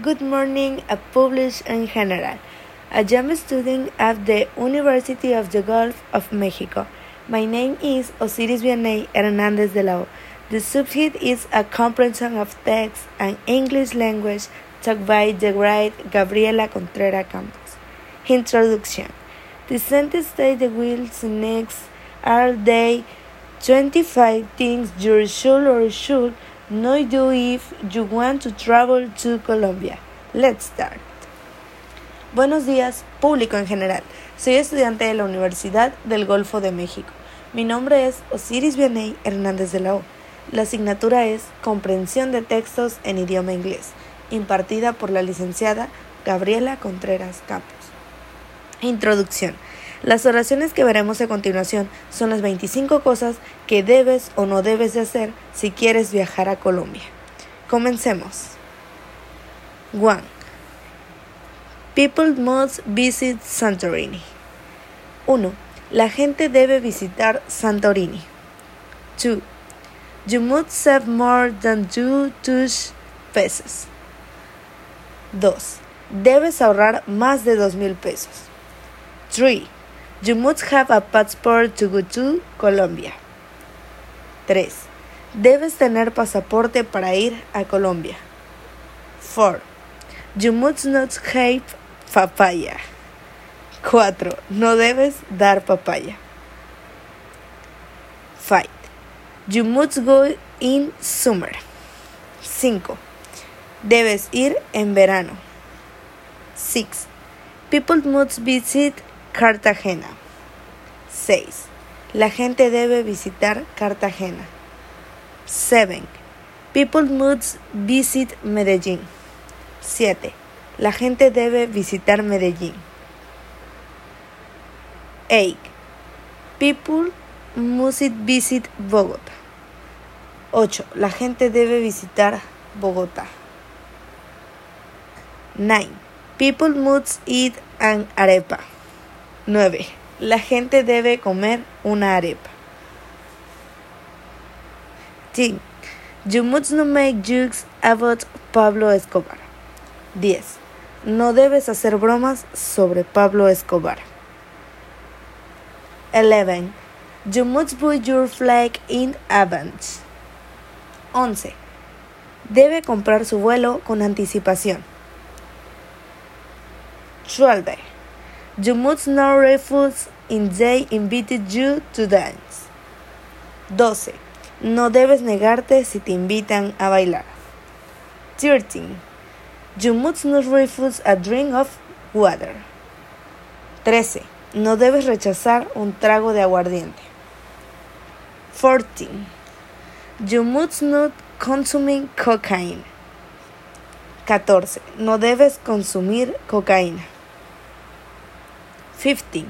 Good morning, a published in general. I am a student at the University of the Gulf of Mexico. My name is Osiris Vianney Hernandez de la O. The subject is a comprehension of text and English language taught by the great Gabriela Contreras Campos. Introduction. The sentence state the wheels next are they 25 things you should or should not do if you want to travel to Colombia. Let's start. Buenos días, público en general. Soy estudiante de la Universidad del Golfo de México. Mi nombre es Osiris Vianney Hernández de la O. La asignatura es Comprensión de textos en idioma inglés, impartida por la licenciada Gabriela Contreras Campos. Introducción. Las oraciones que veremos a continuación son las 25 cosas que debes o no debes de hacer si quieres viajar a Colombia. Comencemos. 1. People must visit Santorini. 1. La gente debe visitar Santorini. 2. You must save more than two pesos. 2. Debes ahorrar más de dos mil pesos. 3. You must have a passport to go to Colombia. 3. Debes tener pasaporte para ir a Colombia. 4. You must not have papaya. 4. No debes dar papaya. 5. You must go in summer. 5. Debes ir en verano. 6. People must visit Cartagena. 6. La gente debe visitar Cartagena. 7. People must visit Medellín. 7. La gente debe visitar Medellín. 8. People must visit Bogotá. 8. La gente debe visitar Bogotá. 9. People must eat an arepa. 9. La gente debe comer una arepa. 10. You must not make jokes about Pablo Escobar. 10. No debes hacer bromas sobre Pablo Escobar. 11. You must put your flag in advance. 11. Debe comprar su vuelo con anticipación. 12. You must not refuse if they invited you to dance. 12. No debes negarte si te invitan a bailar. 13. You must not refuse a drink of water. 13. No debes rechazar un trago de aguardiente. 14. You must not consume cocaine. 14. No debes consumir cocaína. 15.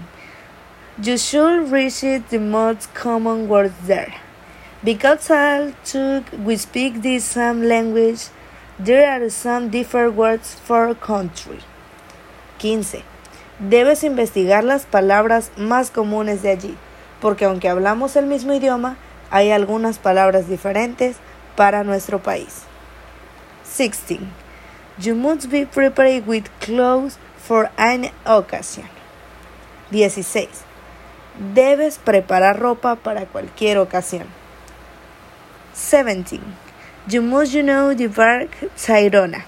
You should research the most common words there. Because although we speak the same language, there are some different words for country. 15. Debes investigar las palabras más comunes de allí, porque aunque hablamos el mismo idioma, hay algunas palabras diferentes para nuestro país. 16. You must be prepared with clothes for an occasion. 16. Debes preparar ropa para cualquier ocasión. 17. You must know the park Tayrona.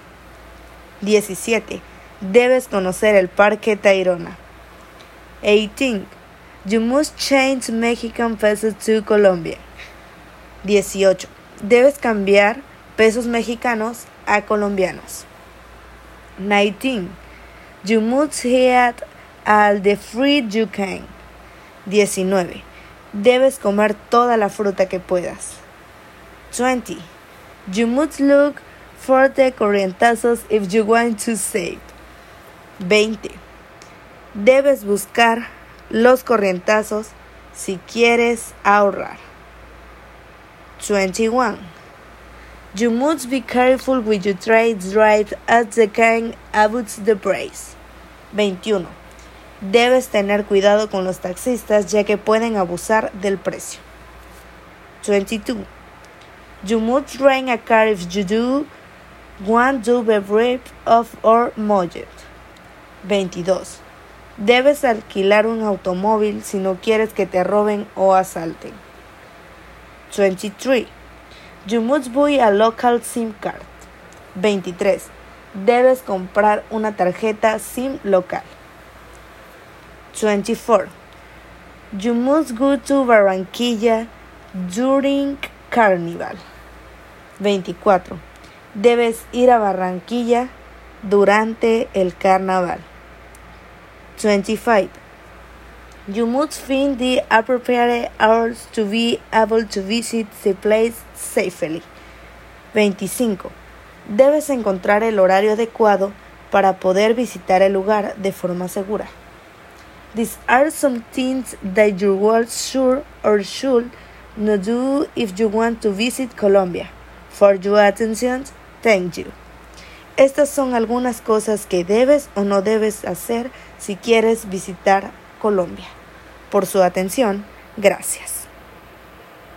17. Debes conocer el parque Tayrona. 18. You must change Mexican pesos to Colombia. 18. Debes cambiar pesos mexicanos a colombianos. 19. You must eat all the fruit you can. 19. Debes comer toda la fruta que puedas. 20. You must look for the corrientazos if you want to save. 20. Debes buscar los corrientazos si quieres ahorrar. 21. You must be careful with your trade drive as the can abuse the price. 21. Debes tener cuidado con los taxistas ya que pueden abusar del precio. 22. You must rent a car if you do Want to be rid of our budget. 22. Debes alquilar un automóvil si no quieres que te roben o asalten. 23. You must buy a local SIM card. 23. Debes comprar una tarjeta SIM local. 24. You must go to Barranquilla during Carnival. 24. Debes ir a Barranquilla durante el carnaval. 25. You must find the appropriate hours to be able to visit the place safely. 25. Debes encontrar el horario adecuado para poder visitar el lugar de forma segura. These are some things that you will sure or should not do if you want to visit Colombia. For your attention, thank you. Estas son algunas cosas que debes o no debes hacer si quieres visitar Colombia. Por su atención, gracias.